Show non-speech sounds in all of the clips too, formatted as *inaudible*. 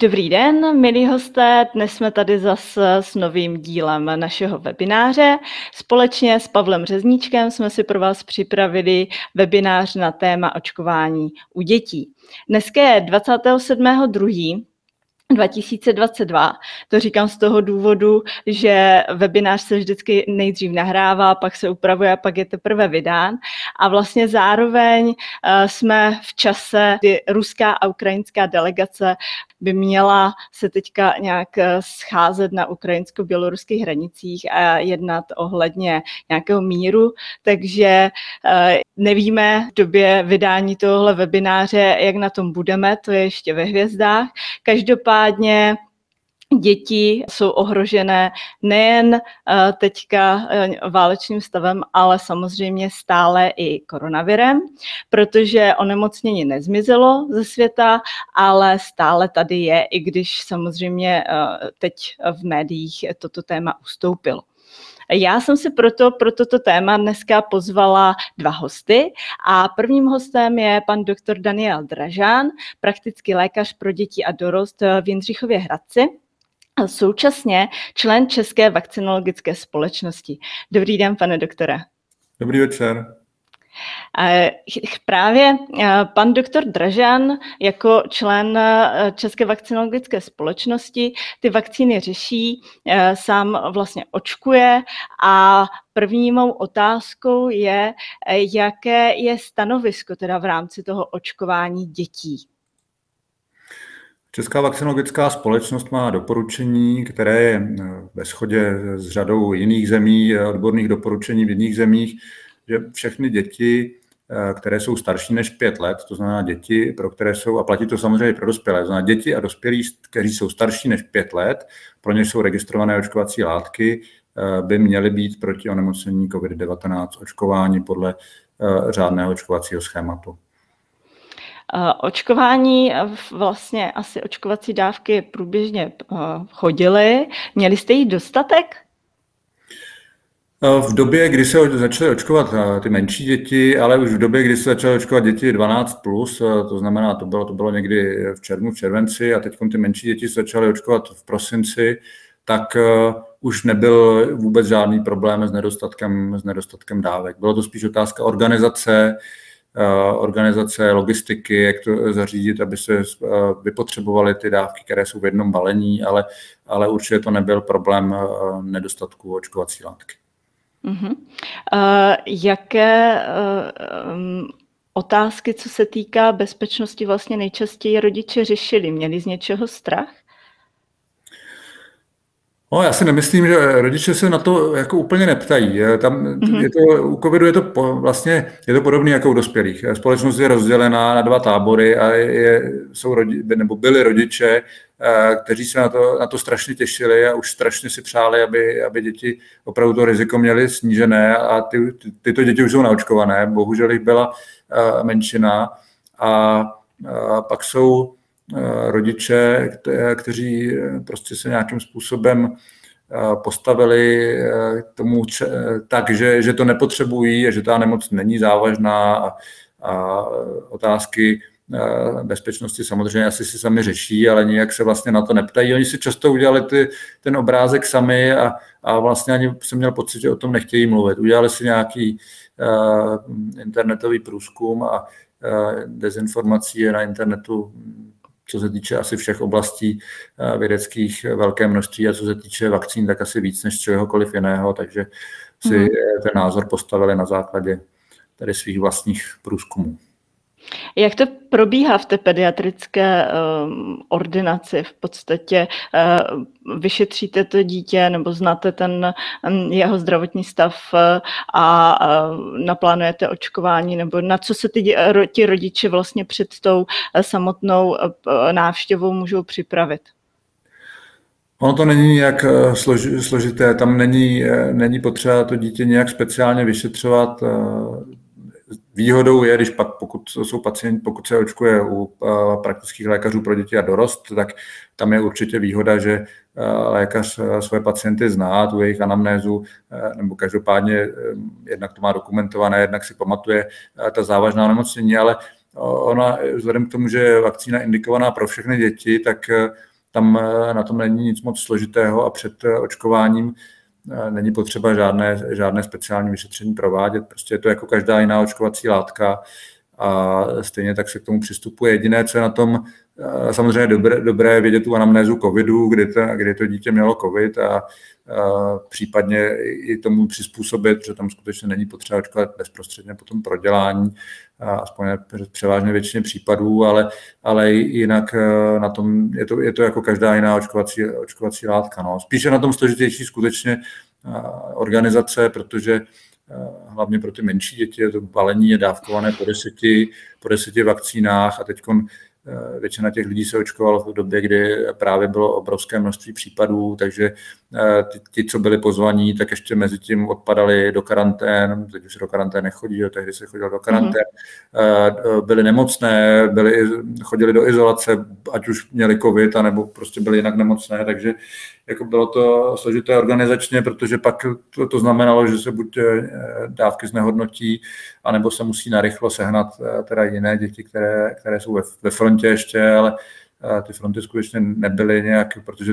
Dobrý den, milí hosté. Dnes jsme tady zase s novým dílem našeho webináře. Společně s Pavlem Řezníčkem jsme si pro vás připravili webinář na téma očkování u dětí. Dneska je 27.2. 2022. To říkám z toho důvodu, že webinář se vždycky nejdřív nahrává, pak se upravuje a pak je teprve vydán. A vlastně zároveň eh, jsme v čase, kdy ruská a ukrajinská delegace by měla se teďka nějak eh, scházet na ukrajinsko-běloruských hranicích a jednat ohledně nějakého míru, takže eh, nevíme v době vydání tohohle webináře, jak na tom budeme, to je ještě ve hvězdách. Každopádně děti jsou ohrožené nejen eh, teďka eh, válečným stavem, ale samozřejmě stále i koronavirem, protože onemocnění nezmizelo ze světa, ale stále tady je, i když samozřejmě eh, teď v médiích toto téma ustoupilo. Já jsem si proto pro toto téma dneska pozvala dva hosty a prvním hostem je pan doktor Daniel Dražán, praktický lékař pro děti a dorost v Jindřichově Hradci současně člen České vakcinologické společnosti. Dobrý den, pane doktore. Dobrý večer. Právě pan doktor Dražan jako člen České vakcinologické společnosti ty vakcíny řeší, sám vlastně očkuje a první mou otázkou je, jaké je stanovisko teda v rámci toho očkování dětí. Česká vakcinologická společnost má doporučení, které je eh, ve shodě s řadou jiných zemí, eh, odborných doporučení v jiných zemích, že všechny děti, eh, které jsou starší než pět let, to znamená děti, pro které jsou, a platí to samozřejmě pro dospělé, to znamená děti a dospělí, kteří jsou starší než pět let, pro ně jsou registrované očkovací látky, by měly být proti onemocnění COVID-19 očkování podle řádného očkovacího schématu. Očkování, vlastně asi očkovací dávky průběžně chodily. Měli jste jich dostatek? V době, kdy se začaly očkovat ty menší děti, ale už v době, kdy se začaly očkovat děti 12+, plus, to znamená, to bylo, to bylo někdy v červnu, v červenci a teď ty menší děti se začaly očkovat v prosinci, tak už nebyl vůbec žádný problém s nedostatkem, s nedostatkem dávek. Bylo to spíš otázka organizace, Eh, organizace, logistiky, jak to zařídit, aby se eh, vypotřebovaly ty dávky, které jsou v jednom balení, ale, ale určitě to nebyl problém eh, nedostatku očkovací látky. Uh-huh. Uh, jaké uh, um, otázky, co se týká bezpečnosti, vlastně nejčastěji rodiče řešili? Měli z něčeho strach? No, já si nemyslím, že rodiče se na to jako úplně neptají. Tam mm-hmm. je to, u covidu je to po, vlastně je to podobné jako u dospělých. Společnost je rozdělená na dva tábory a je, jsou rodi, nebo byli rodiče, eh, kteří se na to, na to strašně těšili a už strašně si přáli, aby, aby děti opravdu to riziko měly snížené a ty, ty, tyto děti už jsou naočkované. Bohužel jich byla eh, menšina a, a pak jsou rodiče, kteří eh, prostě se nějakým způsobem eh, postavili tomu tak, že, že to nepotřebují a že ta nemoc není závažná a, a otázky bezpečnosti samozřejmě asi si sami řeší, ale nijak se vlastně na to neptají. Oni si často udělali ty, ten obrázek sami a, a vlastně ani jsem měl pocit, že o tom nechtějí mluvit. Udělali si nějaký uh, internetový průzkum a uh, dezinformací je na internetu co se týče asi všech oblastí eh, vědeckých velké množství a co se týče vakcín, tak asi víc než čehokoliv jiného, takže si mm. ten názor postavili na základě tady svých vlastních průzkumů. Jak to probíhá v té pediatrické um, ordinaci? V podstatě uh, vyšetříte to dítě nebo znáte ten um, jeho zdravotní stav uh, a uh, naplánujete očkování nebo na co se ty, ro, ti rodiče vlastně před tou uh, samotnou uh, návštěvou můžou připravit? Ono to není nějak složité, tam není, není potřeba to dítě nějak speciálně vyšetřovat. Výhodou je, když pak, pokud jsou pacienti, pokud se očkuje u praktických lékařů pro děti a dorost, tak tam je určitě výhoda, že lékař své pacienty zná, tu jejich anamnézu, nebo každopádně jednak to má dokumentované, jednak si pamatuje ta závažná nemocnění, ale ona, vzhledem k tomu, že je vakcína indikovaná pro všechny děti, tak tam na tom není nic moc složitého a před očkováním není potřeba žádné, žádné speciální vyšetření provádět. Prostě je to jako každá jiná očkovací látka a stejně tak se k tomu přistupuje. Jediné, co je na tom samozřejmě dobré, dobré vědět tu anamnézu covidu, kdy to, kdy to dítě mělo covid a, a případně i tomu přizpůsobit, že tam skutečně není potřeba očkovat bezprostředně po tom prodělání, aspoň převážně většině případů, ale, ale jinak na tom je to, je to jako každá jiná očkovací, očkovací látka. No. Spíše na tom složitější skutečně organizace, protože hlavně pro ty menší děti, je to balení je dávkované po deseti, po deseti vakcínách a teď Eh, většina těch lidí se očkovalo v době, kdy právě bylo obrovské množství případů, takže eh, ti, co byli pozvaní, tak ještě mezi tím odpadali do karantén, teď už do karantén nechodí, jo, tehdy se chodil do karantén, mm-hmm. byli nemocné, byli, chodili do izolace, ať už měli covid, anebo prostě byli jinak nemocné, takže jako bylo to složité organizačně, protože pak to, to znamenalo, že se buď dávky znehodnotí, anebo se musí narychlo sehnat teda jiné děti, které, které jsou ve, ve frontě ještě, ale ty fronty skutečně nebyly nějak, protože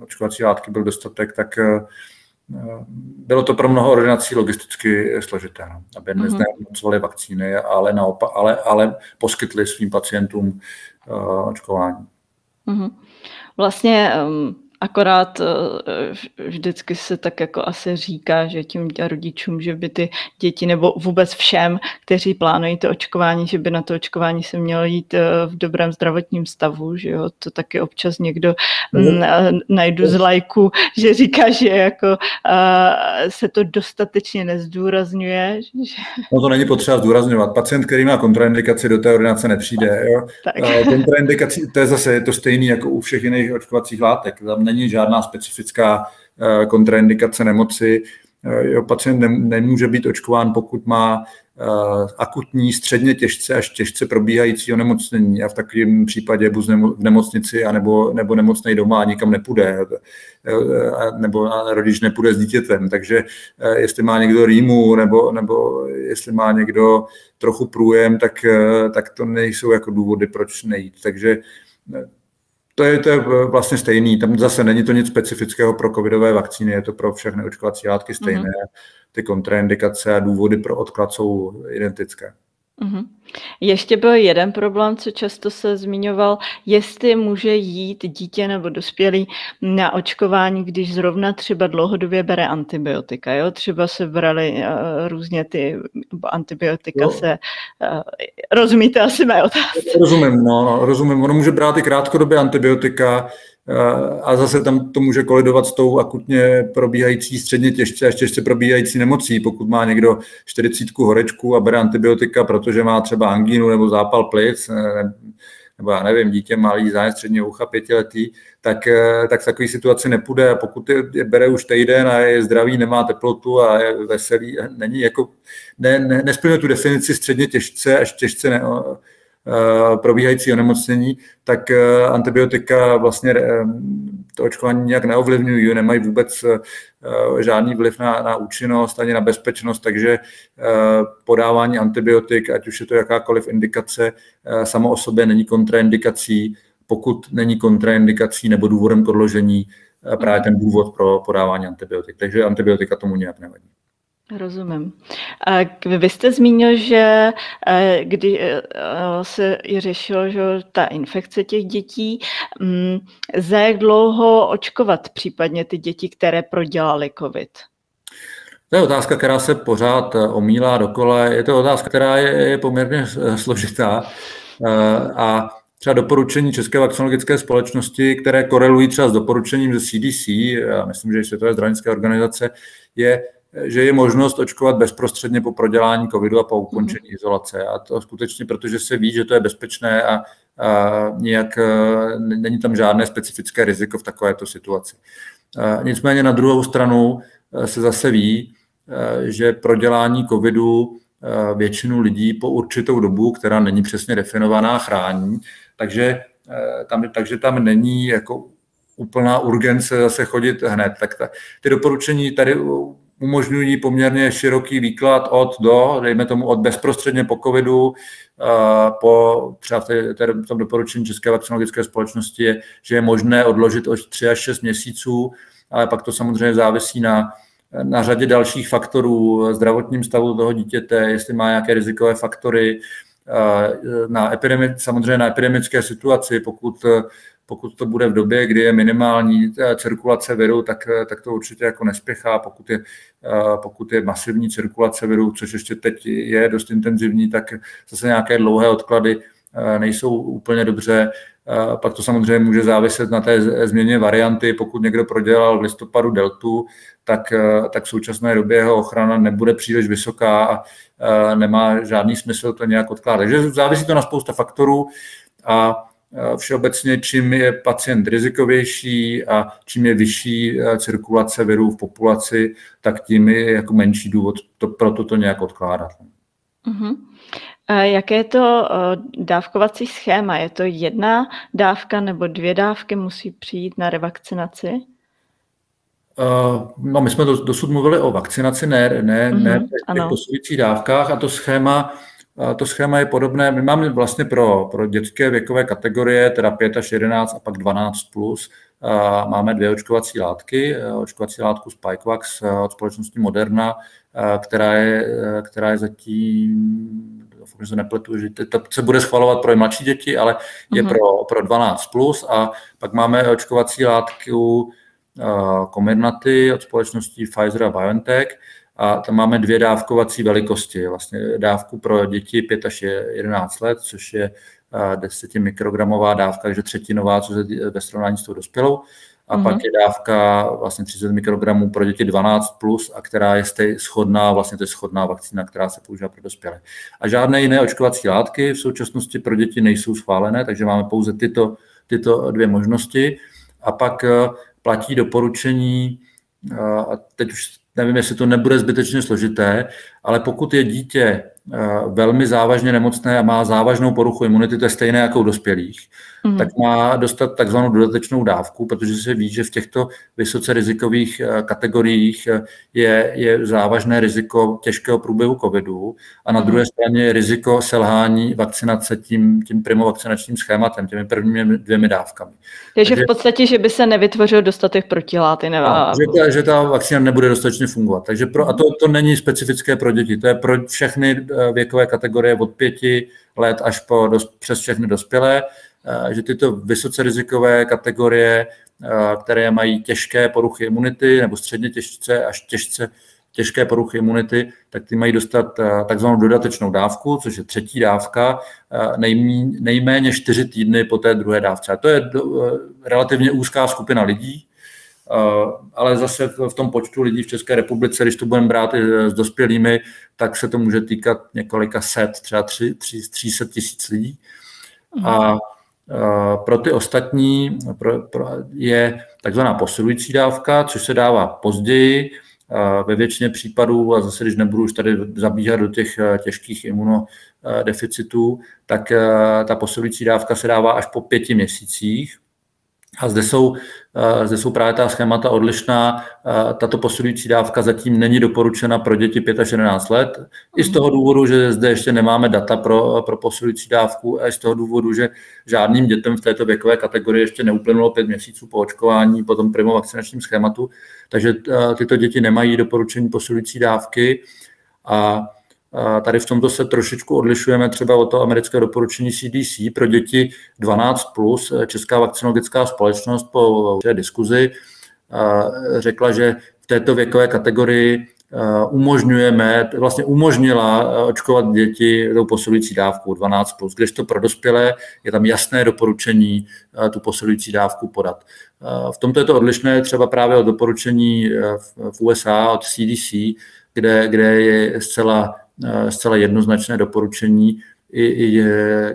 očkovací látky byl dostatek, tak bylo to pro mnoho ordinací logisticky složité, no, aby mm-hmm. neznehodnocovali vakcíny, ale, naopak, ale, ale poskytli svým pacientům uh, očkování. Mm-hmm. Vlastně um Akorát eh, vždycky se tak jako asi říká, že tím rodičům, že by ty děti nebo vůbec všem, kteří plánují to očkování, že by na to očkování se mělo jít eh, v dobrém zdravotním stavu, že jo, to taky občas někdo mm, najdu z lajku, že říká, že jako se to dostatečně nezdůrazňuje. Že... No to není potřeba zdůrazňovat. Pacient, který má kontraindikaci, do té ordinace nepřijde. Jo? Tak. kontraindikaci, to je zase to stejné jako u všech jiných očkovacích látek. Tam není žádná specifická eh, kontraindikace nemoci. Eh, jo, pacient nemůže být očkován, pokud má eh, akutní, středně těžce až těžce probíhající onemocnění a v takovém případě buď v nemocnici anebo, nebo nemocnej doma a nikam nepůjde, nebo rodič nepůjde s dítětem. Takže jestli má někdo rýmu nebo, nebo jestli má někdo trochu průjem, tak, tak to nejsou jako důvody, proč nejít. Takže to je, to je vlastně stejný. Tam zase není to nic specifického pro covidové vakcíny, je to pro všechny očkovací látky stejné. Mm-hmm. Ty kontraindikace a důvody pro odklad jsou identické. Mm-hmm. Ještě byl jeden problém, co často se zmiňoval, jestli může jít dítě nebo dospělý na očkování, když zrovna třeba dlouhodobě bere antibiotika. Jo? Třeba se brali uh, různě ty antibiotika jo. se... Uh, rozumíte asi mé otázky? Rozumím, no, no, rozumím. Ono může brát i krátkodobě antibiotika, a zase tam to může kolidovat s tou akutně probíhající středně těžce až těžce probíhající nemocí. Pokud má někdo 40 horečku a bere antibiotika, protože má třeba angínu nebo zápal plic, nebo já nevím, dítě malý zájem středního ucha pětiletý, tak, eh, tak v takové situaci nepůjde. A pokud je, je bere už týden a je zdravý, nemá teplotu a je veselý, není jako, ne, ne, nesplňuje tu definici středně těžce až těžce ne, Eh, probíhající onemocnění, tak eh, antibiotika vlastně eh, to očkování nějak neovlivňují, nemají vůbec žádný vliv na, na účinnost ani na bezpečnost, takže podávání antibiotik, ať už je to jakákoliv indikace, samo o sobě není kontraindikací, pokud není kontraindikací nebo důvodem k odložení právě ten důvod pro podávání antibiotik. Takže antibiotika tomu nějak nevadí. Rozumím. Vy jste zmínil, že eh, kdy eh, se i řešilo, že ta infekce těch dětí, mm, za jak dlouho očkovat případně ty děti, které prodělaly COVID? To je otázka, která se pořád eh, omílá dokola. Je to otázka, která je, je poměrně *laughs* složitá. A třeba doporučení České vakcinologické společnosti, které korelují třeba s doporučením ze CDC, já myslím, že Světové zdravotnické organizace, je že je možnost očkovat bezprostředně po prodělání covidu a po ukončení mm-hmm. izolace. A to skutečně, protože se ví, že to je bezpečné a, a nějak e, není tam žádné specifické riziko v takovéto situaci. A nicméně na druhou stranu e, se zase ví, e, že prodělání covidu většinu lidí po určitou dobu, která není přesně definovaná, chrání. Takže tam, takže tam není jako úplná urgence zase chodit hned. Tak ta, ty doporučení tady umožňují poměrně široký výklad od do, dejme tomu od bezprostředně po covidu, po třeba v tom doporučení České vakcinologické společnosti je, že je možné odložit od 3 až 6 měsíců, ale pak to samozřejmě závisí na, na řadě dalších faktorů, zdravotním stavu toho dítěte, jestli má nějaké rizikové faktory, na epidemi, samozřejmě na epidemické situaci, pokud pokud to bude v době, kdy je minimální eh, cirkulace viru, tak, eh, tak to určitě jako nespěchá. Pokud je, eh, pokud je masivní cirkulace viru, což ještě teď je dost intenzivní, tak zase nějaké dlouhé odklady nejsou úplně dobře. Pak to samozřejmě může záviset na té změně varianty. Pokud někdo prodělal v listopadu deltu, tak, tak v současné době jeho ochrana nebude příliš vysoká a nemá žádný smysl to nějak odkládat. Takže závisí to na spousta faktorů a Všeobecně, čím je pacient rizikovější a čím je vyšší eh, cirkulace virů v populaci, tak tím je jako menší důvod to, pro to nějak odkládat. Uh-huh. Jaké je to eh, dávkovací schéma? Je to jedna dávka nebo dvě dávky musí přijít na revakcinaci? Uh, no, my jsme dosud mluvili o vakcinaci, ne, ne, uh-huh, ne v těch dávkách a to schéma to schéma je podobné. My máme vlastně pro, pro dětské věkové kategorie, teda 5 až 11 a pak 12 plus, máme dvě očkovací látky. Očkovací látku Spikevax od společnosti Moderna, která je, která je zatím doufám, že se nepletu, že to se bude schvalovat pro mladší děti, ale je uh-huh. pro, pro 12 plus a pak máme očkovací látku Comirnaty od společnosti Pfizer a BioNTech, a tam máme dvě dávkovací velikosti. Vlastně dávku pro děti 5 až 11 let, což je 10 mikrogramová dávka, takže třetinová, co je ve srovnání s tou dospělou. A mm-hmm. pak je dávka vlastně 30 mikrogramů pro děti 12+, plus, a která je stej schodná, vlastně to je schodná vakcína, která se používá pro dospělé. A žádné jiné očkovací látky v současnosti pro děti nejsou schválené, takže máme pouze tyto, tyto dvě možnosti. A pak e, platí doporučení, a teď už nevím, jestli to nebude zbytečně složité, ale pokud je dítě eh, velmi závažně nemocné a má závažnou poruchu imunity, to je stejné jako u dospělých, mm. tak má dostat takzvanou dodatečnou dávku, protože se ví, že v těchto vysoce rizikových eh, kategoriích eh, je, je závažné riziko těžkého průběhu covidu a na mm. druhé straně je riziko selhání vakcinace tím, tím primovakcinačním schématem, těmi prvními dvěmi dávkami. Takže, Takže v podstatě, že by se nevytvořil dostatek protiláty. Nebo... že, ta, že ta vakcína nebude dostatečně fungovat. Takže pro, a to, to není specifické pro děti, to je pro všechny věkové kategorie od pěti let až po dos, přes všechny dospělé. Eh, že tyto vysoce rizikové kategorie, eh, které mají těžké poruchy imunity nebo středně těžce až těžce těžké poruchy imunity, tak ty mají dostat eh, takzvanou dodatečnou dávku, což je třetí dávka, nejméně čtyři týdny po té druhé dávce. A to je relativně úzká skupina lidí, ale zase v tom počtu lidí v České republice, když to budeme brát i s dospělými, tak se to může týkat několika set, třeba tři, tři, 300 tisíc lidí. A mhm. Pro ty ostatní pro, pro, je takzvaná posilující dávka, což se dává později, eh, ve většině případů, a zase když nebudu už tady zabíhat do těch eh, těžkých imunodeficitů, tak ta posilující dávka se dává až po pěti měsících. A zde jsou, eh, zde jsou právě ta schémata odlišná. Eh, tato posilující dávka zatím není doporučena pro děti 5 až 11 let. I z toho důvodu, že zde ještě nemáme data pro, pro posilující dávku a i z toho důvodu, že žádným dětem v této věkové kategorii ještě neuplynulo 5 měsíců po očkování po tom vakcinačním schématu. Takže eh, tyto děti nemají doporučení posilující dávky. A Tady v tomto se trošičku odlišujeme třeba od toho amerického doporučení CDC pro děti 12+. Plus. Česká vakcinologická společnost po té diskuzi řekla, že v této věkové kategorii umožňujeme, vlastně umožnila očkovat děti tou posilující dávku 12+, plus, když to pro dospělé je tam jasné doporučení tu posilující dávku podat. V tomto je to odlišné třeba právě od doporučení v USA od CDC, kde, kde je zcela zcela jednoznačné doporučení i, i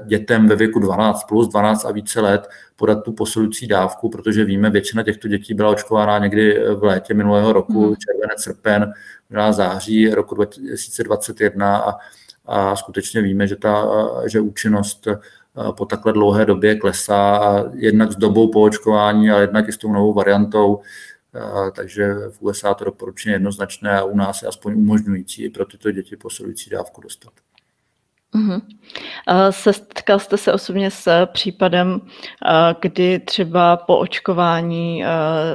dětem ve věku 12 plus 12 a více let podat tu posilující dávku, protože víme, většina těchto dětí byla očkována někdy v létě minulého roku, mm. červenec, srpen, možná září roku 2021 a, a skutečně víme, že, ta, že účinnost eh, po takhle dlouhé době klesá a jednak s dobou po očkování, ale jednak i s tou novou variantou takže v USA to doporučení jednoznačné a u nás je aspoň umožňující pro tyto děti posilující dávku dostat. Uh-huh. Setkal jste se osobně s případem, kdy třeba po očkování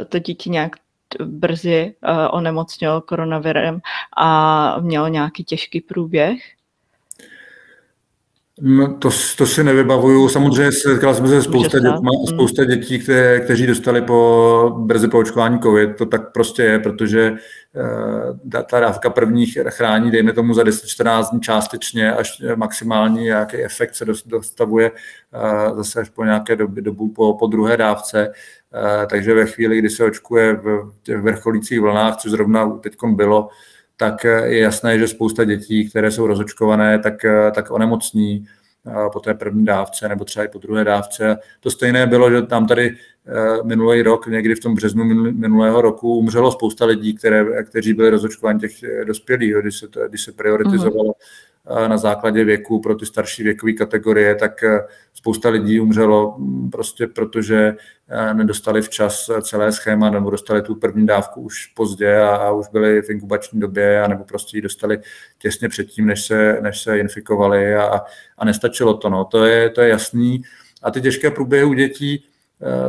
to dítě nějak brzy onemocnělo koronavirem a mělo nějaký těžký průběh? No, to, to si nevybavuju. Samozřejmě setkal jsme se spousta, dětma, hmm. spousta dětí, které, kteří dostali po brzy po očkování COVID. To tak prostě je, protože uh, ta dávka prvních chrání, dejme tomu za 10-14 dní částečně, až maximální nějaký efekt se dostavuje uh, zase až po nějaké doby, dobu po, po druhé dávce. Uh, takže ve chvíli, kdy se očkuje v těch vrcholících vlnách, což zrovna teď bylo, tak eh, je jasné, že spousta dětí, které jsou rozočkované, tak, eh, tak onemocní eh, po té první dávce nebo třeba i po druhé dávce. To stejné bylo, že tam tady minulý rok, někdy v tom březnu minulého roku, umřelo spousta lidí, které, kteří byli rozočkováni těch dospělých, když se, to, když se prioritizovalo uh-huh. Na základě věku pro ty starší věkové kategorie, tak spousta lidí umřelo mm, prostě protože eh, nedostali včas celé schéma nebo dostali tu první dávku už pozdě a, a už byli v inkubační době a nebo prostě ji dostali těsně předtím, než se, než se infikovali a, a nestačilo to. No. To, je, to je jasný. A ty těžké průběhy u dětí eh,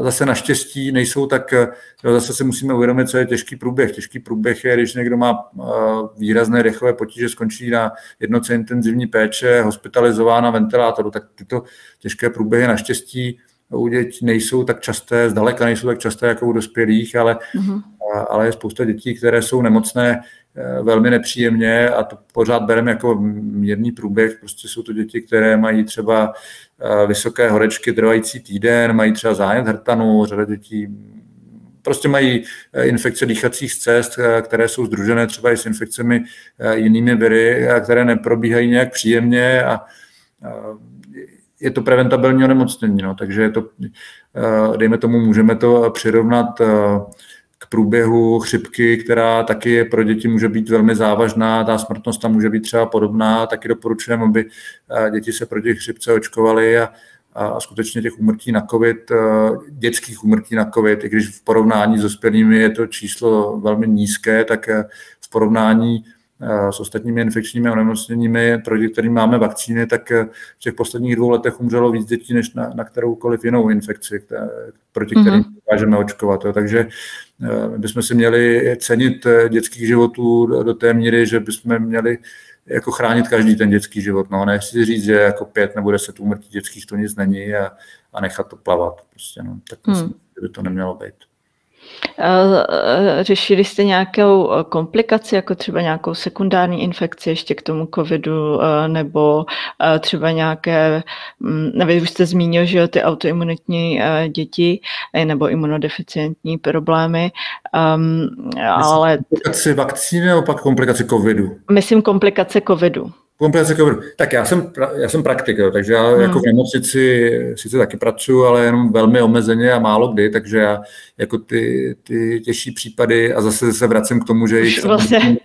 zase naštěstí nejsou tak, eh, jo, zase si musíme uvědomit, co je těžký průběh. Těžký průběh je, když někdo má výrazné dechové potíže, skončí na jednoce intenzivní péče, hospitalizován na ventilátoru, tak tyto těžké průběhy naštěstí u dětí nejsou tak časté, zdaleka nejsou tak časté jako u dospělých, ale, mm-hmm. ale je spousta dětí, které jsou nemocné eh, velmi nepříjemně a to pořád bereme jako mírný průběh. Prostě jsou to děti, které mají třeba eh, vysoké horečky trvající týden, mají třeba zánět hrtanu, řada dětí prostě mají eh, infekce dýchacích cest, které jsou združené třeba i s infekcemi jinými viry, které neprobíhají nějak příjemně a je to preventabilní onemocnění, no, takže je to, eh, dejme tomu, můžeme to přirovnat eh, průběhu chřipky, která taky pro děti může být velmi závažná, ta smrtnost tam může být třeba podobná, taky doporučujeme, aby eh, děti se proti chřipce očkovaly a, a skutečně těch umrtí na COVID, dětských umrtí na COVID, i když v porovnání s dospělými je to číslo velmi nízké, tak v porovnání s ostatními infekčními onemocněními, proti kterým máme vakcíny, tak eh, v těch posledních dvou letech umřelo víc dětí než na, na kteroukoliv jinou infekci, které, proti mm-hmm. kterým dokážeme očkovat. Jo. Takže eh, bychom si měli cenit eh, dětských životů do té míry, že bychom měli jako chránit každý ten dětský život. No, nechci říct, že jako pět nebo deset úmrtí dětských to nic není a, a nechat to plavat. Prostě, no. Tak myslím, hmm. že by to nemělo být. Řešili jste nějakou eh, komplikaci, jako třeba nějakou sekundární infekci ještě k tomu covidu, eh, nebo eh, třeba nějaké, mm, nevím, už jste zmínil, že ty autoimunitní děti nebo imunodeficientní problémy, um, ale... Komplikaci vakcíny nebo pak komplikaci covidu? Myslím komplikace covidu. Komplikace covidu. Tak já jsem, já jsem praktik, jo, takže já hmm. jako v nemocnici sice taky pracuji, ale jenom velmi omezeně a málo kdy, takže já jako ty, ty těžší případy a zase se vracím k tomu, že jich vlastně.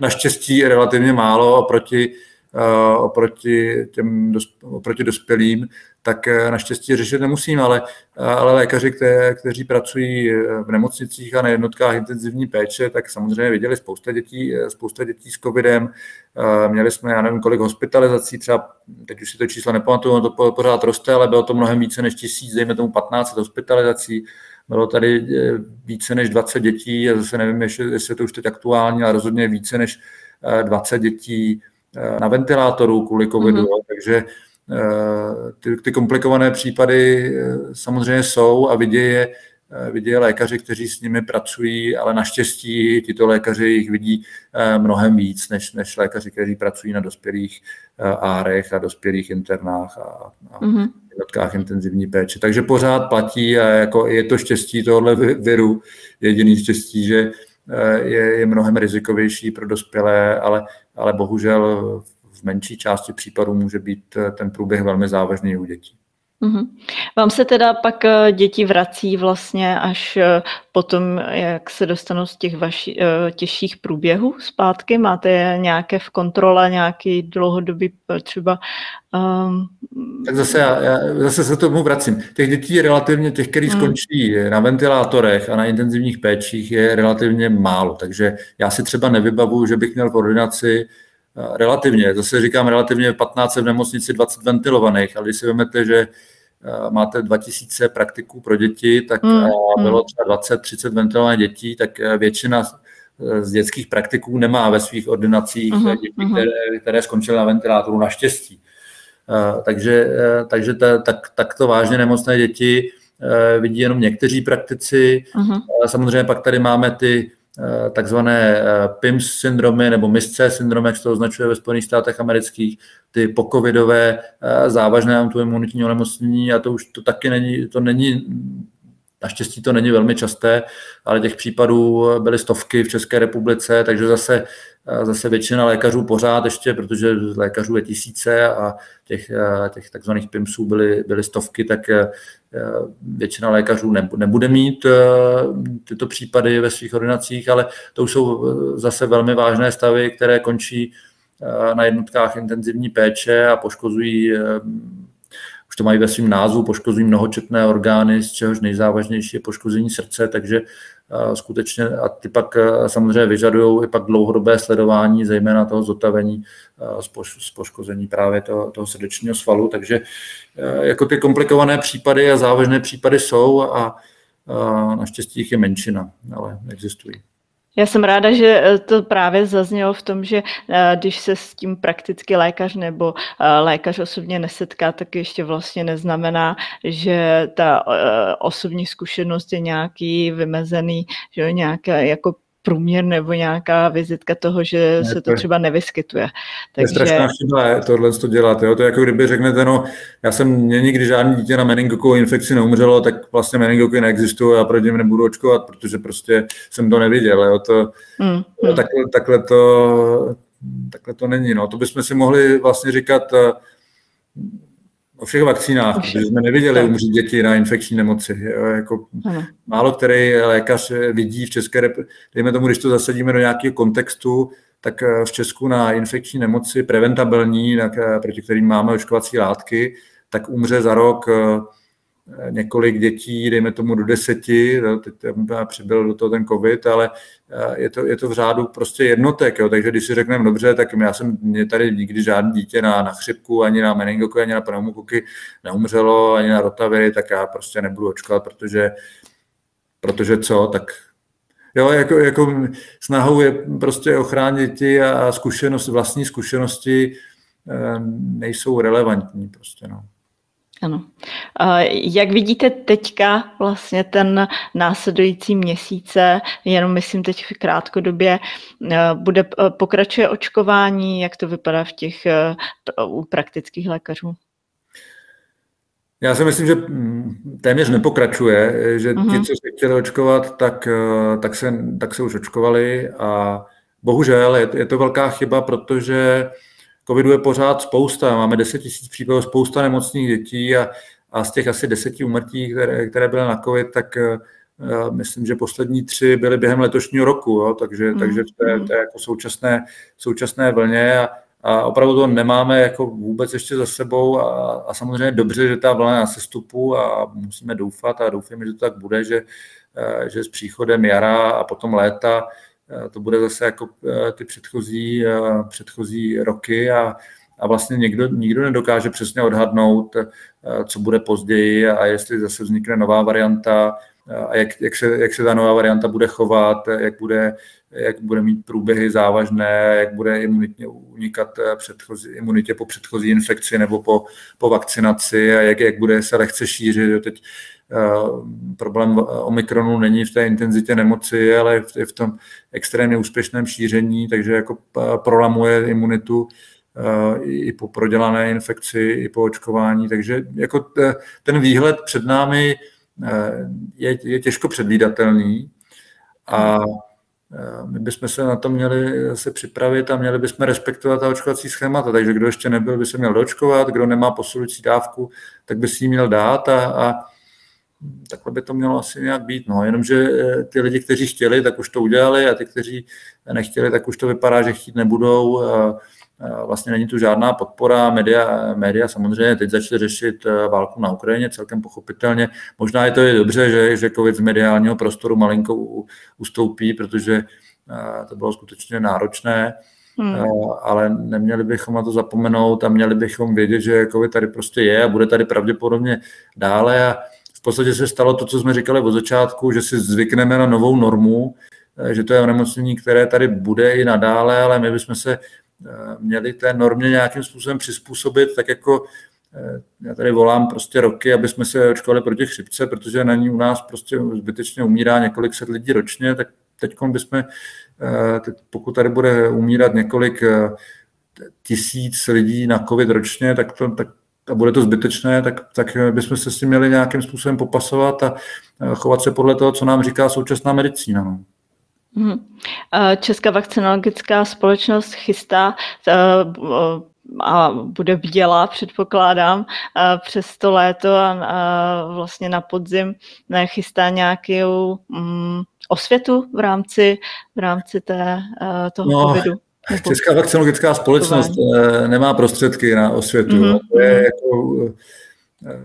naštěstí relativně málo oproti Eh, oproti, těm, oproti dospělým, tak eh, naštěstí řešit nemusím, ale, eh, ale lékaři, které, kteří pracují v nemocnicích a na jednotkách intenzivní péče, tak samozřejmě viděli spousta dětí, spousta dětí s covidem. Měli jsme, já nevím, kolik hospitalizací, třeba, teď už si to číslo nepamatuju, to pořád roste, ale bylo to mnohem více než tisíc, dejme tomu 15 hospitalizací. Bylo tady více než 20 dětí, já zase nevím, jestli, jestli je to už teď aktuální, ale rozhodně více než 20 dětí Eh, na ventilátoru kvůli covidu, mm-hmm. takže eh, ty, ty komplikované případy eh, samozřejmě jsou a vidějí je, vidí je lékaři, kteří s nimi pracují, ale naštěstí tito lékaři jich vidí mnohem víc, než, než lékaři, kteří pracují na dospělých árech a dospělých internách a, a mm-hmm. jednotkách intenzivní péče. Takže pořád platí a jako je to štěstí tohle viru, jediný štěstí, že je, je mnohem rizikovější pro dospělé, ale ale bohužel v menší části případů může být ten průběh velmi závažný u dětí. Mm-hmm. Vám se teda pak eh, děti vrací vlastně až eh, potom, jak se dostanou z těch vaši, eh, těžších průběhů zpátky? Máte je nějaké v kontrole, nějaký dlouhodobý třeba? Um... Tak zase, já, já zase se tomu vracím. Těch dětí je relativně, těch, kteří hmm. skončí na ventilátorech a na intenzivních péčích, je relativně málo. Takže já si třeba nevybavuju, že bych měl v ordinaci relativně, zase říkám relativně 15 v nemocnici, 20 ventilovaných, ale když si vezmete, že máte 2000 praktiků pro děti, tak mm, bylo třeba 20-30 ventilovaných dětí, tak e, většina z dětských praktiků nemá ve svých ordinacích mm, děti, mm. které, které skončily na ventilátoru, naštěstí. Takže, takže ta, tak, takto vážně nemocné děti vidí jenom někteří praktici. Mm. Samozřejmě pak tady máme ty Eh, takzvané eh, PIMS syndromy nebo MISC syndromy, jak se to označuje ve Spojených státech amerických, ty pokovidové eh, závažné autoimunitní onemocnění a to už to taky není, to není Naštěstí to není velmi časté, ale těch případů byly stovky v České republice, takže zase, zase většina lékařů pořád ještě, protože lékařů je tisíce a těch, těch takzvaných PIMSů byly, byly stovky, tak většina lékařů nebude mít tyto případy ve svých ordinacích, ale to už jsou zase velmi vážné stavy, které končí na jednotkách intenzivní péče a poškozují už to mají ve svém názvu, poškozují mnohočetné orgány, z čehož nejzávažnější je poškození srdce, takže skutečně a ty pak samozřejmě vyžadují i pak dlouhodobé sledování, zejména toho zotavení z poškození právě toho, toho srdečního svalu, takže jako ty komplikované případy a závažné případy jsou a, a naštěstí jich je menšina, ale existují. Já jsem ráda, že eh, to právě zaznělo v tom, že eh, když se s tím prakticky lékař nebo eh, lékař osobně nesetká, tak ještě vlastně neznamená, že ta osobní zkušenost je nějaký vymezený, že nějaké jako průměr nebo nějaká vizitka toho, že ne, se to třeba nevyskytuje. Takže... Je strašná chyba tohle to dělat. Jo? To je jako kdyby řeknete, no, já jsem mě nikdy žádný dítě na meningokovou infekci neumřelo, tak vlastně meningoky neexistují a proti nebudu očkovat, protože prostě jsem to neviděl. Jo? To, mm, mm. Takhle, takhle, to, takhle to není. No. To bychom si mohli vlastně říkat eh, o všech vakcínách, protože jsme neviděli tak. umřít děti na infekční nemoci. Jako málo který lékař vidí v České republice, dejme tomu, když to zasadíme do nějakého kontextu, tak eh, v Česku na infekční nemoci preventabilní, eh, proti kterým máme očkovací látky, tak umře za rok eh, několik dětí, dejme tomu do deseti, teď přibyl do toho ten covid, ale eh, je to, je to v řádu prostě jednotek, jo. takže když si řekneme dobře, tak já jsem, mě tady nikdy žádný dítě na, na chřipku, ani na meningoky, ani na pneumokoky neumřelo, ani na rotaviry, tak já prostě nebudu očkovat, protože, protože co, tak Jo, jako, jako snahou je prostě ochránit děti a zkušenost, vlastní zkušenosti eh, nejsou relevantní prostě, no. Ano. Jak vidíte teďka vlastně ten následující měsíce, jenom myslím teď v krátkodobě, eh, bude eh, pokračuje očkování, jak to vypadá v těch eh, u praktických lékařů? Já si myslím, že mm, téměř nepokračuje, že ti, mhm. co se chtěli očkovat, tak, tak, se, tak se už očkovali a bohužel je, je to velká chyba, protože covidu je pořád spousta, máme 10 tisíc případů, spousta nemocných dětí a, a z těch asi deseti umrtí, které, které byly na covid, tak uh, myslím, že poslední tři byly během letošního roku, jo, takže, mm. takže to je, to je jako současné, současné vlně a, a opravdu to nemáme jako vůbec ještě za sebou a, a samozřejmě dobře, že ta vlna na sestupu a musíme doufat a doufáme, že to tak bude, že, uh, že s příchodem jara a potom léta Eh, to bude zase jako eh, ty předchozí, eh, předchozí roky a, a vlastně někdo, nikdo nedokáže přesně odhadnout, co bude později a jestli zase vznikne nová varianta a jak, jak, se, jak se ta nová varianta bude chovat, jak bude, jak bude mít průběhy závažné, jak bude imunitně unikat předchozí, imunitě po předchozí infekci nebo po, po vakcinaci a jak, jak bude se lehce šířit. Teď Eh, problém Omikronu není v té intenzitě nemoci, ale v, v tom extrémně úspěšném šíření, takže jako prolamuje imunitu eh, i po prodělané infekci, i po očkování. Takže jako ten výhled před námi eh, je, je těžko předvídatelný a my bychom se na to měli se připravit a měli bychom respektovat ta očkovací schémata. Takže kdo ještě nebyl, by se měl dočkovat, kdo nemá posilující dávku, tak by si ji měl dát a, a takhle by to mělo asi nějak být. No, jenomže eh, ty lidi, kteří chtěli, tak už to udělali a ty, kteří nechtěli, tak už to vypadá, že chtít nebudou. Vlastně není tu žádná podpora. Média, média samozřejmě teď začaly řešit eh, válku na Ukrajině celkem pochopitelně. Možná je to i dobře, že, že COVID z mediálního prostoru malinko ustoupí, protože eh, to bylo skutečně náročné. Hmm. Ale neměli bychom na to zapomenout a měli bychom vědět, že COVID tady prostě je a bude tady pravděpodobně dále. A podstatě se stalo to, co jsme říkali od začátku, že si zvykneme na novou normu, eh, že to je onemocnění, které tady bude i nadále, ale my bychom se eh, měli té normě nějakým způsobem přizpůsobit, tak jako eh, já tady volám prostě roky, aby jsme se očkovali proti chřipce, protože na ní u nás prostě zbytečně umírá několik set lidí ročně, tak teď bychom, pokud tady bude umírat několik tisíc lidí na covid ročně, tak, to, tak a bude to zbytečné, tak, tak bychom se s tím měli nějakým způsobem popasovat a chovat se podle toho, co nám říká současná medicína. No. Mhm. Česká vakcinologická společnost chystá a bude bděla, předpokládám, přes to léto a vlastně na podzim chystá nějakou mm, osvětu v rámci, v rámci té, toho no, covidu. Česká vakcinologická společnost eh, nemá prostředky na osvětu. Mm-hmm. To je jako eh,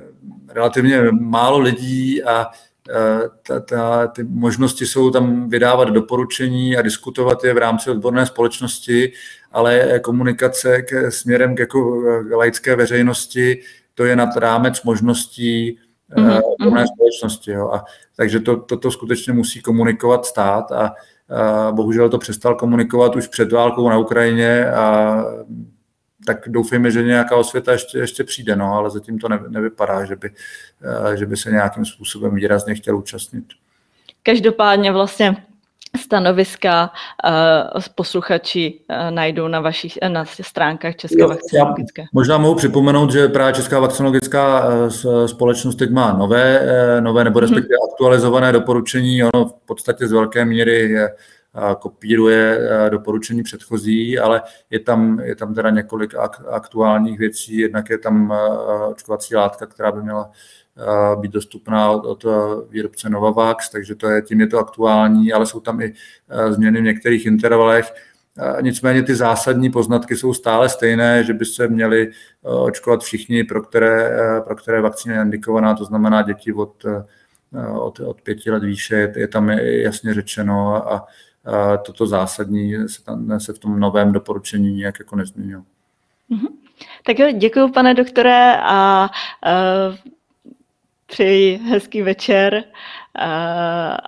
relativně málo lidí a eh, ta, ta, ty možnosti jsou tam vydávat doporučení a diskutovat je v rámci odborné společnosti, ale komunikace k, směrem k, jako, k laické veřejnosti, to je nad rámec možností mm-hmm. odborné společnosti. Jo. A, takže to, toto skutečně musí komunikovat stát a Bohužel to přestal komunikovat už před válkou na Ukrajině a tak doufejme, že nějaká osvěta ještě, ještě přijde, no, ale zatím to ne, nevypadá, že by, že by se nějakým způsobem výrazně chtěl účastnit. Každopádně vlastně stanoviska uh, posluchači uh, najdou na vašich na stránkách České vakcinologické. Možná mohu připomenout, že právě Česká vakcinologická uh, společnost teď má nové, uh, nové nebo mhm. respektive mm-hmm. aktualizované doporučení. Ono v podstatě z velké míry je, uh, kopíruje uh, doporučení předchozí, ale je tam, je tam teda několik ak- aktuálních věcí. Jednak je tam uh, očkovací látka, která by měla být dostupná od, od výrobce Novavax, takže to je, tím je to aktuální, ale jsou tam i změny v některých intervalech. Nicméně ty zásadní poznatky jsou stále stejné, že by se měli očkovat všichni, pro které, pro které vakcína je indikovaná, to znamená děti od, od, od pěti let výše, je tam jasně řečeno a, a toto zásadní se, tam, se v tom novém doporučení nějak jako nezměnilo. Mm-hmm. Tak jo, děkuji, pane doktore, a uh, přeji hezký večer eh,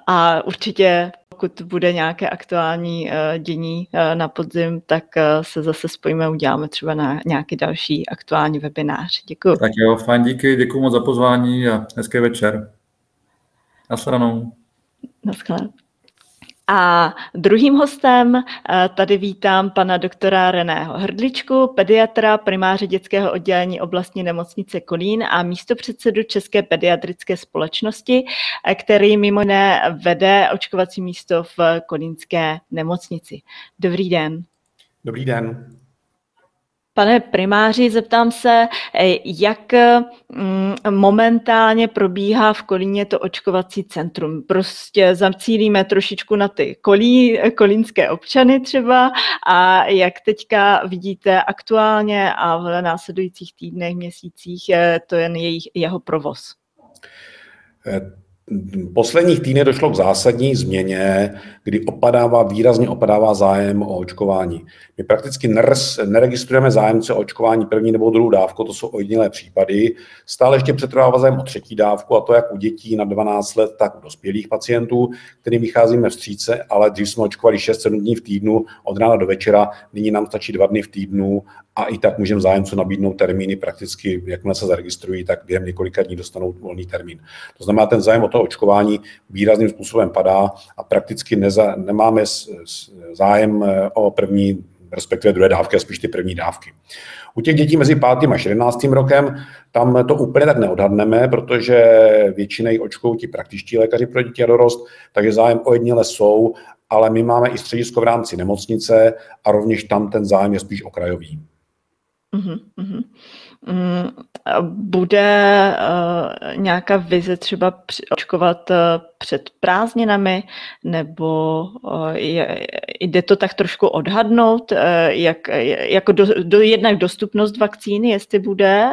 a určitě pokud bude nějaké aktuální eh, dění eh, na podzim, tak se zase spojíme uděláme třeba na nějaký další aktuální webinář. Děkuji. Tak jo, fajn, díky, děkuji moc za pozvání a hezký večer. Nasledanou. Naschledanou. A druhým hostem eh, tady vítám pana doktora Reného Hrdličku, pediatra, primáře dětského oddělení oblastní nemocnice Kolín a místo předsedu České pediatrické společnosti, eh, který mimo jiné vede očkovací místo v kolínské nemocnici. Dobrý den. Dobrý den. Pane primáři, zeptám se, eh, jak mm, momentálně probíhá v Kolíně to očkovací centrum. Prostě zacílíme trošičku na ty kolí, kolínské občany třeba a jak teďka vidíte aktuálně a v následujících týdnech, měsících, eh, to je jejich, jeho provoz. Posledních týdnech došlo k zásadní změně, kdy opadává, výrazně opadává zájem o očkování. My prakticky neregistrujeme zájemce o očkování první nebo druhou dávku, to jsou ojedinělé případy. Stále ještě přetrvává zájem o třetí dávku, a to jak u dětí na 12 let, tak u dospělých pacientů, kterým vycházíme vstříce, ale dřív jsme očkovali 6-7 dní v týdnu od rána do večera, nyní nám stačí dva dny v týdnu a i tak můžeme zájemcům nabídnout termíny prakticky, jakmile se zaregistrují, tak během několika dní dostanou volný termín. To znamená, ten zájem o to očkování výrazným způsobem padá a prakticky neza, nemáme zájem eh, o první respektive druhé dávky a spíš ty první dávky. U těch dětí mezi 5. a 11. rokem tam to úplně tak neodhadneme, protože většinou očkou ti praktičtí lékaři pro děti a dorost, takže zájem o jedněle jsou, ale my máme i středisko v rámci nemocnice a rovněž tam ten zájem je spíš okrajový. Uh-huh, Bude uh, nějaká vize třeba očkovat uh, před prázdninami, nebo uh, je, jde to tak trošku odhadnout, jak, jako do, do, jednak dostupnost vakcíny, jestli bude,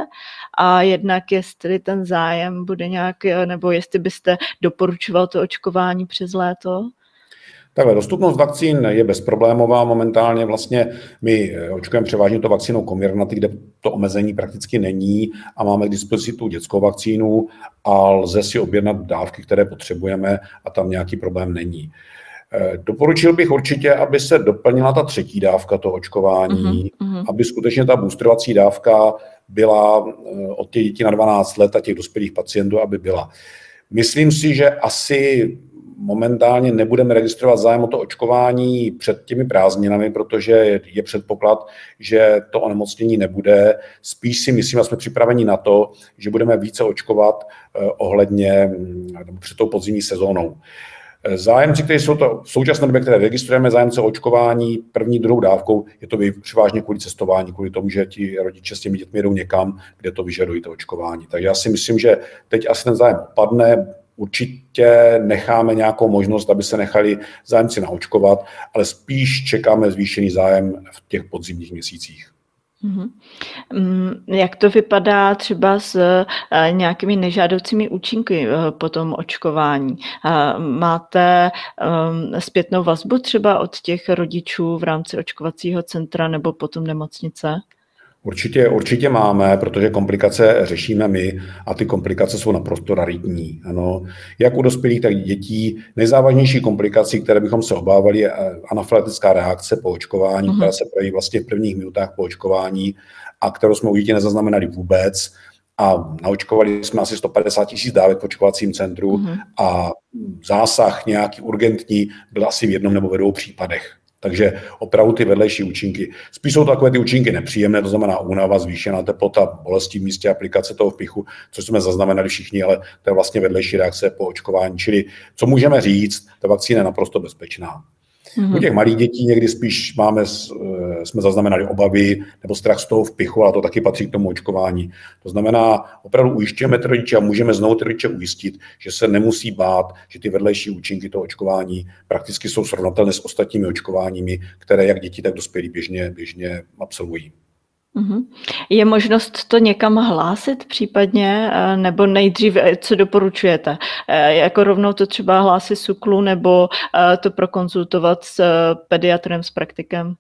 a jednak jestli ten zájem bude nějak, nebo jestli byste doporučoval to očkování přes léto? Takhle, dostupnost vakcín je bezproblémová momentálně. Vlastně my eh, očkujeme převážně to vakcínou Comirnaty, kde to omezení prakticky není a máme k dispozici tu dětskou vakcínu a lze si objednat dávky, které potřebujeme a tam nějaký problém není. Eh, doporučil bych určitě, aby se doplnila ta třetí dávka toho očkování, uh-huh, aby skutečně ta boosterovací dávka byla eh, od těch dětí na 12 let a těch dospělých pacientů, aby byla. Myslím si, že asi momentálně nebudeme registrovat zájem o to očkování před těmi prázdninami, protože je předpoklad, že to onemocnění nebude. Spíš si myslím, a jsme připraveni na to, že budeme více očkovat eh, ohledně nebo před tou podzimní sezónou. Eh, zájemci, kteří jsou to v současné době, které registrujeme, zájemce očkování první, druhou dávkou, je to převážně kvůli cestování, kvůli tomu, že ti rodiče s těmi dětmi jdou někam, kde to vyžadují to očkování. Takže já si myslím, že teď asi ten zájem opadne, určitě necháme nějakou možnost, aby se nechali zájemci naočkovat, ale spíš čekáme zvýšený zájem v těch podzimních měsících. Mm-hmm. Jak to vypadá třeba s uh, nějakými nežádoucími účinky uh, po tom očkování? Uh, máte um, zpětnou vazbu třeba od těch rodičů v rámci očkovacího centra nebo potom nemocnice? Určitě, určitě máme, protože komplikace řešíme my a ty komplikace jsou naprosto raritní. Ano. Jak u dospělých, tak dětí. Nejzávažnější komplikací, které bychom se obávali, je anafylaktická reakce po očkování, uh-huh. která se projeví vlastně v prvních minutách po očkování a kterou jsme u dětí nezaznamenali vůbec. A naočkovali jsme asi 150 tisíc dávek v očkovacím centru uh-huh. a zásah nějaký urgentní byl asi v jednom nebo ve dvou případech. Takže opravdu ty vedlejší účinky. Spíš jsou takové ty účinky nepříjemné, to znamená únava, zvýšená teplota, bolesti v místě aplikace toho vpichu, což jsme zaznamenali všichni, ale to je vlastně vedlejší reakce po očkování. Čili co můžeme říct, ta vakcína je naprosto bezpečná. Mm-hmm. U těch malých dětí někdy spíš máme, eh, jsme zaznamenali obavy nebo strach z toho vpichu, ale to taky patří k tomu očkování. To znamená, opravdu ujišťujeme ty rodiče a můžeme znovu ty rodiče ujistit, že se nemusí bát, že ty vedlejší účinky toho očkování prakticky jsou srovnatelné s ostatními očkováními, které jak děti, tak dospělí běžně, běžně absolvují. Mhm. Je možnost to někam hlásit případně, eh, nebo nejdřív, eh, co doporučujete? Eh, jako rovnou to třeba hlásit SUKLu, nebo to prokonzultovat s pediatrem, s praktikem?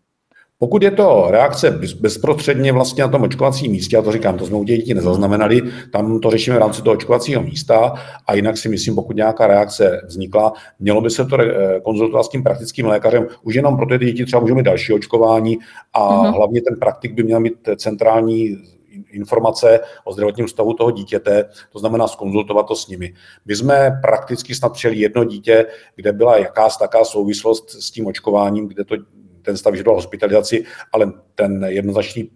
Pokud je to reakce bezprostředně vlastně na tom očkovacím místě, a to říkám, to jsme u dětí nezaznamenali, tam to řešíme v rámci toho očkovacího místa a jinak si myslím, pokud nějaká reakce vznikla, mělo by se to eh, konzultovat s tím praktickým lékařem, už jenom pro ty děti třeba můžeme mít další očkování a uh-huh. hlavně ten praktik by měl mít centrální informace o zdravotním stavu toho dítěte, to znamená skonzultovat to s nimi. My jsme prakticky snad přijeli jedno dítě, kde byla jakási taká souvislost s tím očkováním, kde to ten stav vyžadoval hospitalizaci, ale ten jednoznačný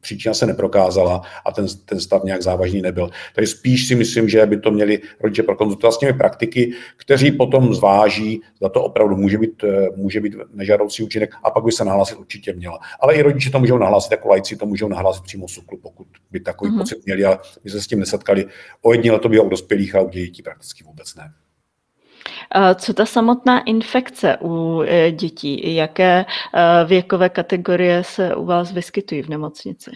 příčina se neprokázala a ten, ten stav nějak závažný nebyl. Takže spíš si myslím, že by to měli rodiče prokonzultovat s těmi praktiky, kteří potom zváží, za to opravdu může být, eh, může být nežádoucí účinek a pak by se nahlásit určitě měla. Ale i rodiče to můžou nahlásit, jako lajci to můžou nahlásit přímo SUKLu, pokud by takový mm-hmm. pocit měli, ale my se s tím nesetkali. O jední to bylo u dospělých a u dětí prakticky vůbec ne. Co ta samotná infekce u e, dětí? Jaké e, věkové kategorie se u vás vyskytují v nemocnici?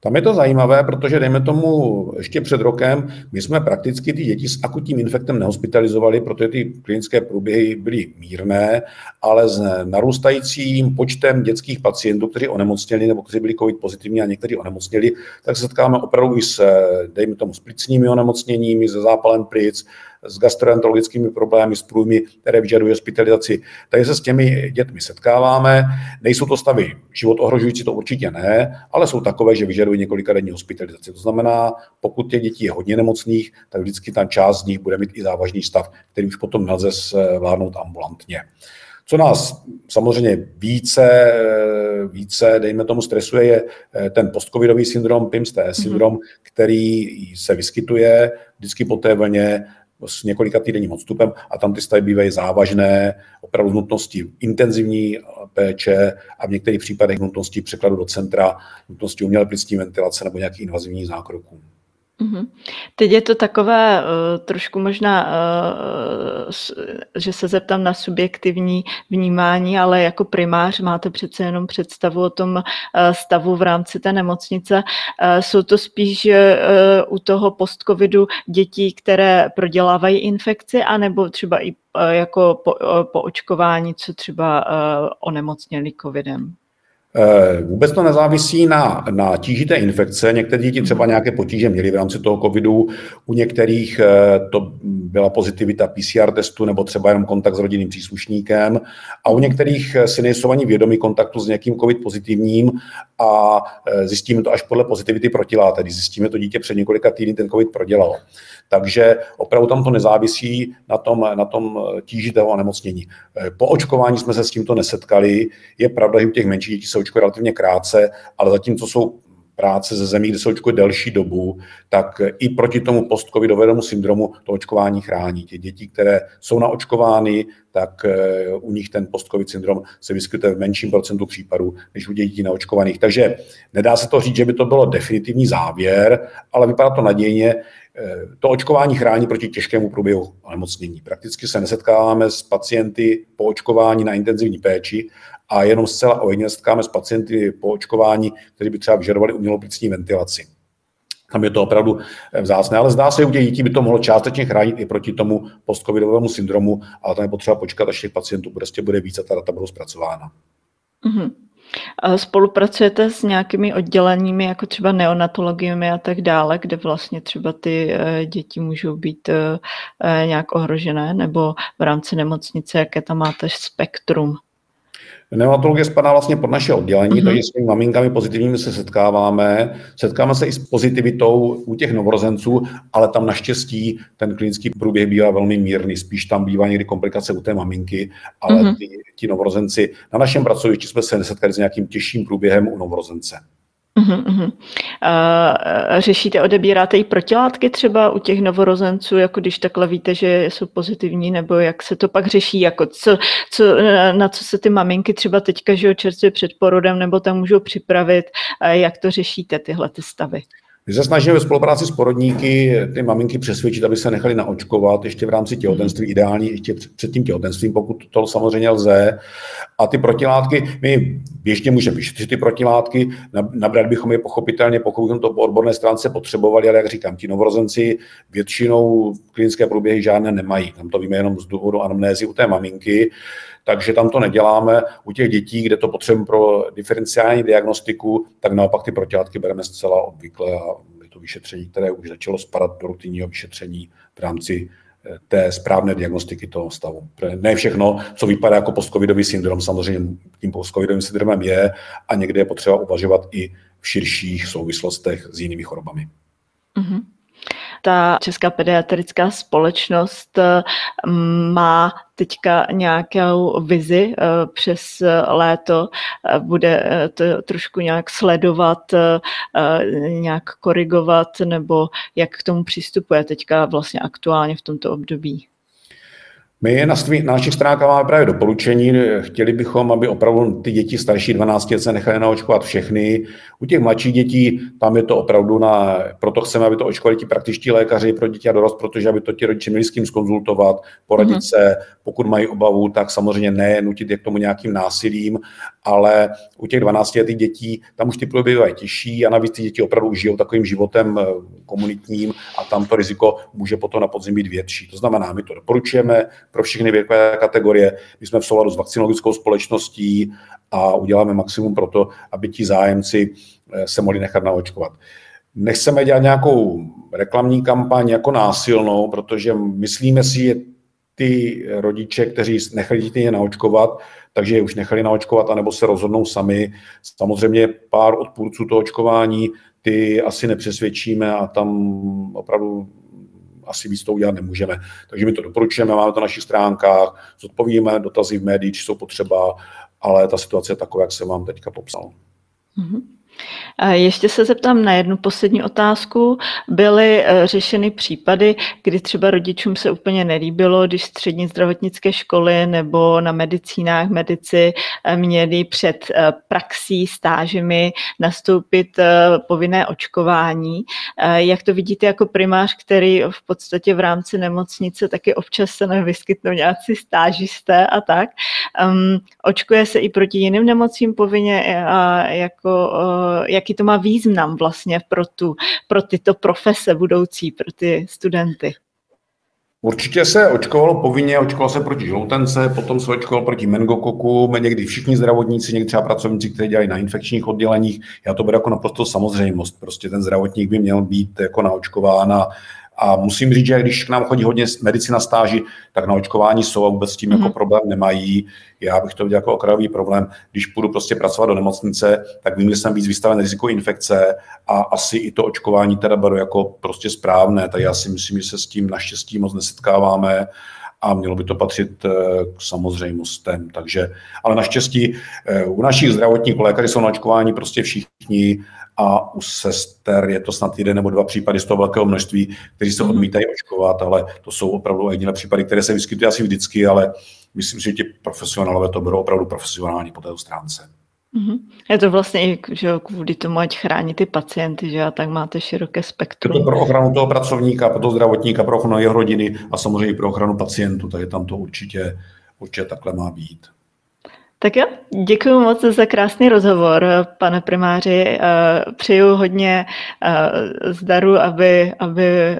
Tam je to zajímavé, protože dejme tomu ještě před rokem, my jsme prakticky ty děti s akutním infektem nehospitalizovali, protože ty klinické průběhy byly mírné, ale s narůstajícím počtem dětských pacientů, kteří onemocněli nebo kteří byli COVID pozitivní a někteří onemocněli, tak se setkáme opravdu i s, dejme tomu, s plicními onemocněními, se zápalem plic, s gastroenterologickými problémy, s průjmy, které vyžadují hospitalizaci. Takže se s těmi dětmi setkáváme. Nejsou to stavy život ohrožující, to určitě ne, ale jsou takové, že vyžadují několika denní hospitalizaci. To znamená, pokud těch dětí je hodně nemocných, tak vždycky ta část z nich bude mít i závažný stav, který už potom nelze zvládnout ambulantně. Co nás samozřejmě více, více, dejme tomu, stresuje, je ten postcovidový syndrom, PIMS-T mhm. syndrom, mm-hmm. který se vyskytuje vždycky po té vlně s několika týdenním odstupem a tam ty stavy bývají závažné, opravdu nutnosti intenzivní péče a v některých případech nutnosti překladu do centra, nutnosti umělé plicní ventilace nebo nějakých invazivních zákroků. Mm-hmm. Teď je to takové uh, trošku možná, uh, že se zeptám na subjektivní vnímání, ale jako primář máte přece jenom představu o tom uh, stavu v rámci té nemocnice. Uh, jsou to spíš uh, u toho postcovidu dětí, které prodělávají infekci, anebo třeba i uh, jako po, uh, po očkování, co třeba uh, onemocněli covidem? Eh, vůbec to nezávisí na, na tíži té infekce. Některé děti třeba nějaké potíže měly v rámci toho covidu, u některých eh, to byla pozitivita PCR testu nebo třeba jenom kontakt s rodinným příslušníkem a u některých eh, si nejsou ani vědomí kontaktu s nějakým covid pozitivním a zjistíme to až podle pozitivity protilátek, když zjistíme to dítě před několika týdny ten covid prodělalo. Takže opravdu tam to nezávisí na tom, na tom tíži toho onemocnění. Po očkování jsme se s tímto nesetkali. Je pravda, že u těch menších dětí očkuje relativně krátce, ale zatímco jsou práce ze zemí, kde se očkuje delší dobu, tak i proti tomu postcovidovému syndromu to očkování chrání. Ty děti, které jsou naočkovány, tak eh, u nich ten postcovid syndrom se vyskytuje v menším procentu případů, než u dětí naočkovaných. Takže nedá se to říct, že by to bylo definitivní závěr, ale vypadá to nadějně. Eh, to očkování chrání proti těžkému průběhu onemocnění. Prakticky se nesetkáváme s pacienty po očkování na intenzivní péči a jenom zcela ojediněle setkáme s pacienty po očkování, kteří by třeba vyžadovali umělou plicní ventilaci. Tam je to opravdu eh, vzácné, ale zdá se, že u dětí by to mohlo částečně chránit i proti tomu postcovidovému syndromu, ale tam je potřeba počkat, až těch pacientů prostě bude více a ta data budou zpracována. Mm-hmm. Spolupracujete s nějakými odděleními, jako třeba neonatologiemi a tak dále, kde vlastně třeba ty eh, děti můžou být eh, nějak ohrožené, nebo v rámci nemocnice, jaké tam máte spektrum? Neonatologie spadá vlastně pod naše oddělení, mm-hmm. takže s těmi maminkami pozitivními se setkáváme. Setkáme se i s pozitivitou u těch novorozenců, ale tam naštěstí ten klinický průběh bývá velmi mírný. Spíš tam bývá někdy komplikace u té maminky, ale mm-hmm. ty, ti novorozenci, na našem pracovišti jsme se nesetkali s nějakým těžším průběhem u novorozence. Uh-huh, uh-huh. Uh, řešíte, odebíráte i protilátky třeba u těch novorozenců, jako když takhle víte, že jsou pozitivní, nebo jak se to pak řeší, jako co, co, na co se ty maminky třeba teďka, že čerstvě před porodem, nebo tam můžou připravit, jak to řešíte, tyhle ty stavy? My se snažíme ve spolupráci s porodníky ty maminky přesvědčit, aby se nechali naočkovat ještě v rámci těhotenství, mhm. ideální ještě před tím těhotenstvím, pokud to samozřejmě lze. A ty protilátky, my běžně můžeme vyšetřit ty protilátky, nabrat bychom je pochopitelně, pokud bychom to po odborné stránce potřebovali, ale jak říkám, ti novorozenci většinou klinické průběhy žádné nemají. Tam to víme jenom z důvodu anamnézy u té maminky takže tam to neděláme. U těch dětí, kde to potřebujeme pro diferenciální diagnostiku, tak naopak ty protilátky bereme zcela obvykle a je to vyšetření, které už začalo spadat do rutinního vyšetření v rámci eh, té správné diagnostiky toho stavu. Ne všechno, co vypadá jako postcovidový syndrom, samozřejmě tím postcovidovým syndromem je a někde je potřeba uvažovat i v širších souvislostech s jinými chorobami. Mm-hmm ta Česká pediatrická společnost eh, má teďka nějakou vizi eh, přes léto, eh, bude to trošku nějak sledovat, nějak korigovat, nebo jak k tomu přistupuje teďka vlastně aktuálně v tomto období? My na, svý, na našich stránkách máme právě doporučení. Chtěli bychom, aby opravdu ty děti starší 12 let se nechali naočkovat všechny. U těch mladších dětí tam je to opravdu na, proto chceme, aby to očkovali ti praktičtí lékaři pro děti a dorost, protože aby to ti rodiče měli s kým skonzultovat, poradit mm-hmm. se, pokud mají obavu, tak samozřejmě ne nutit je k tomu nějakým násilím, ale u těch 12 letých dětí tam už ty průběhy bývají těžší a navíc ty děti opravdu žijou takovým životem eh, komunitním a tam to riziko může potom na podzim být větší. To znamená, my to doporučujeme, pro všechny věkové kategorie. My jsme v souladu s vakcinologickou společností a uděláme maximum pro to, aby ti zájemci eh, se mohli nechat naočkovat. Nechceme dělat nějakou reklamní kampaň jako násilnou, protože myslíme si, že ty rodiče, kteří nechali děti naočkovat, takže je už nechali naočkovat, anebo se rozhodnou sami. Samozřejmě pár odpůrců toho očkování, ty asi nepřesvědčíme a tam opravdu asi víc to udělat nemůžeme. Takže my to doporučujeme, máme to na našich stránkách, zodpovíme dotazy v médiích, či jsou potřeba, ale ta situace je taková, jak jsem vám teďka popsal. Mm-hmm. Ještě se zeptám na jednu poslední otázku. Byly eh, řešeny případy, kdy třeba rodičům se úplně nelíbilo, když střední zdravotnické školy nebo na medicínách medici eh, měli před eh, praxí, stážemi nastoupit povinné očkování. Jak to vidíte jako primář, který v podstatě v rámci nemocnice taky občas se nevyskytnou nějací stážisté a tak. Očkuje se i proti jiným nemocím povinně a jako jaký to má význam vlastně pro, tu, pro tyto profese budoucí, pro ty studenty? Určitě se očkovalo povinně, očkovalo se proti žloutence, potom se očkovalo proti meningokoku, někdy všichni zdravotníci, někdy třeba pracovníci, kteří dělají na infekčních odděleních. Já to beru jako naprosto samozřejmost. Prostě ten zdravotník by měl být jako naočkován a a musím říct, že když k nám chodí hodně medicina stáži, tak na očkování jsou a vůbec s tím mm. jako mhm. problém nemají. Já bych to viděl jako okrajový problém. Když půjdu prostě pracovat do nemocnice, tak vím, že jsem víc vystaven riziku infekce a asi i to očkování teda beru jako prostě správné. Tak já si myslím, že se s tím naštěstí moc nesetkáváme a mělo by to patřit eh, k samozřejmostem. Takže, ale naštěstí eh, u našich zdravotníků lékaři jsou na očkování prostě všichni a u sester je to snad jeden nebo dva případy z toho velkého množství, kteří se mhm. odmítají očkovat, ale to jsou opravdu jediné případy, které se vyskytují asi vždycky, ale myslím, že ti profesionálové to berou opravdu profesionální po této stránce. Mm-hmm. Je to vlastně i že kvůli tomu, ať chrání ty pacienty, že a tak máte široké spektrum. Je to pro ochranu toho pracovníka, pro toho zdravotníka, pro ochranu jeho rodiny a samozřejmě i pro ochranu pacientů, takže tam to určitě, určitě takhle má být. Tak jo, děkuji moc za krásný rozhovor, pane primáři. Eh, přeju hodně eh, zdaru, aby, aby eh,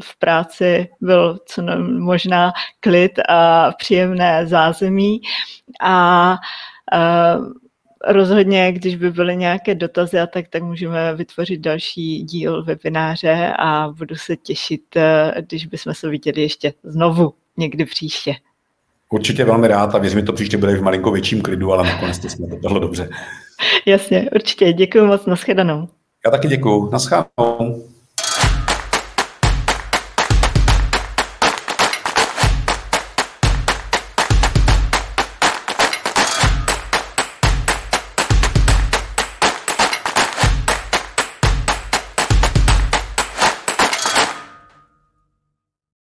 v práci byl co možná klid a příjemné zázemí. A rozhodně, když by byly nějaké dotazy a tak, tak můžeme vytvořit další díl webináře a budu se těšit, když bychom se viděli ještě znovu někdy příště. Určitě velmi rád a věřím, že to příště bude v malinko větším klidu, ale nakonec to jsme dopadlo dobře. Jasně, určitě. Děkuji moc, nashledanou. Já taky děkuji. Naschledanou.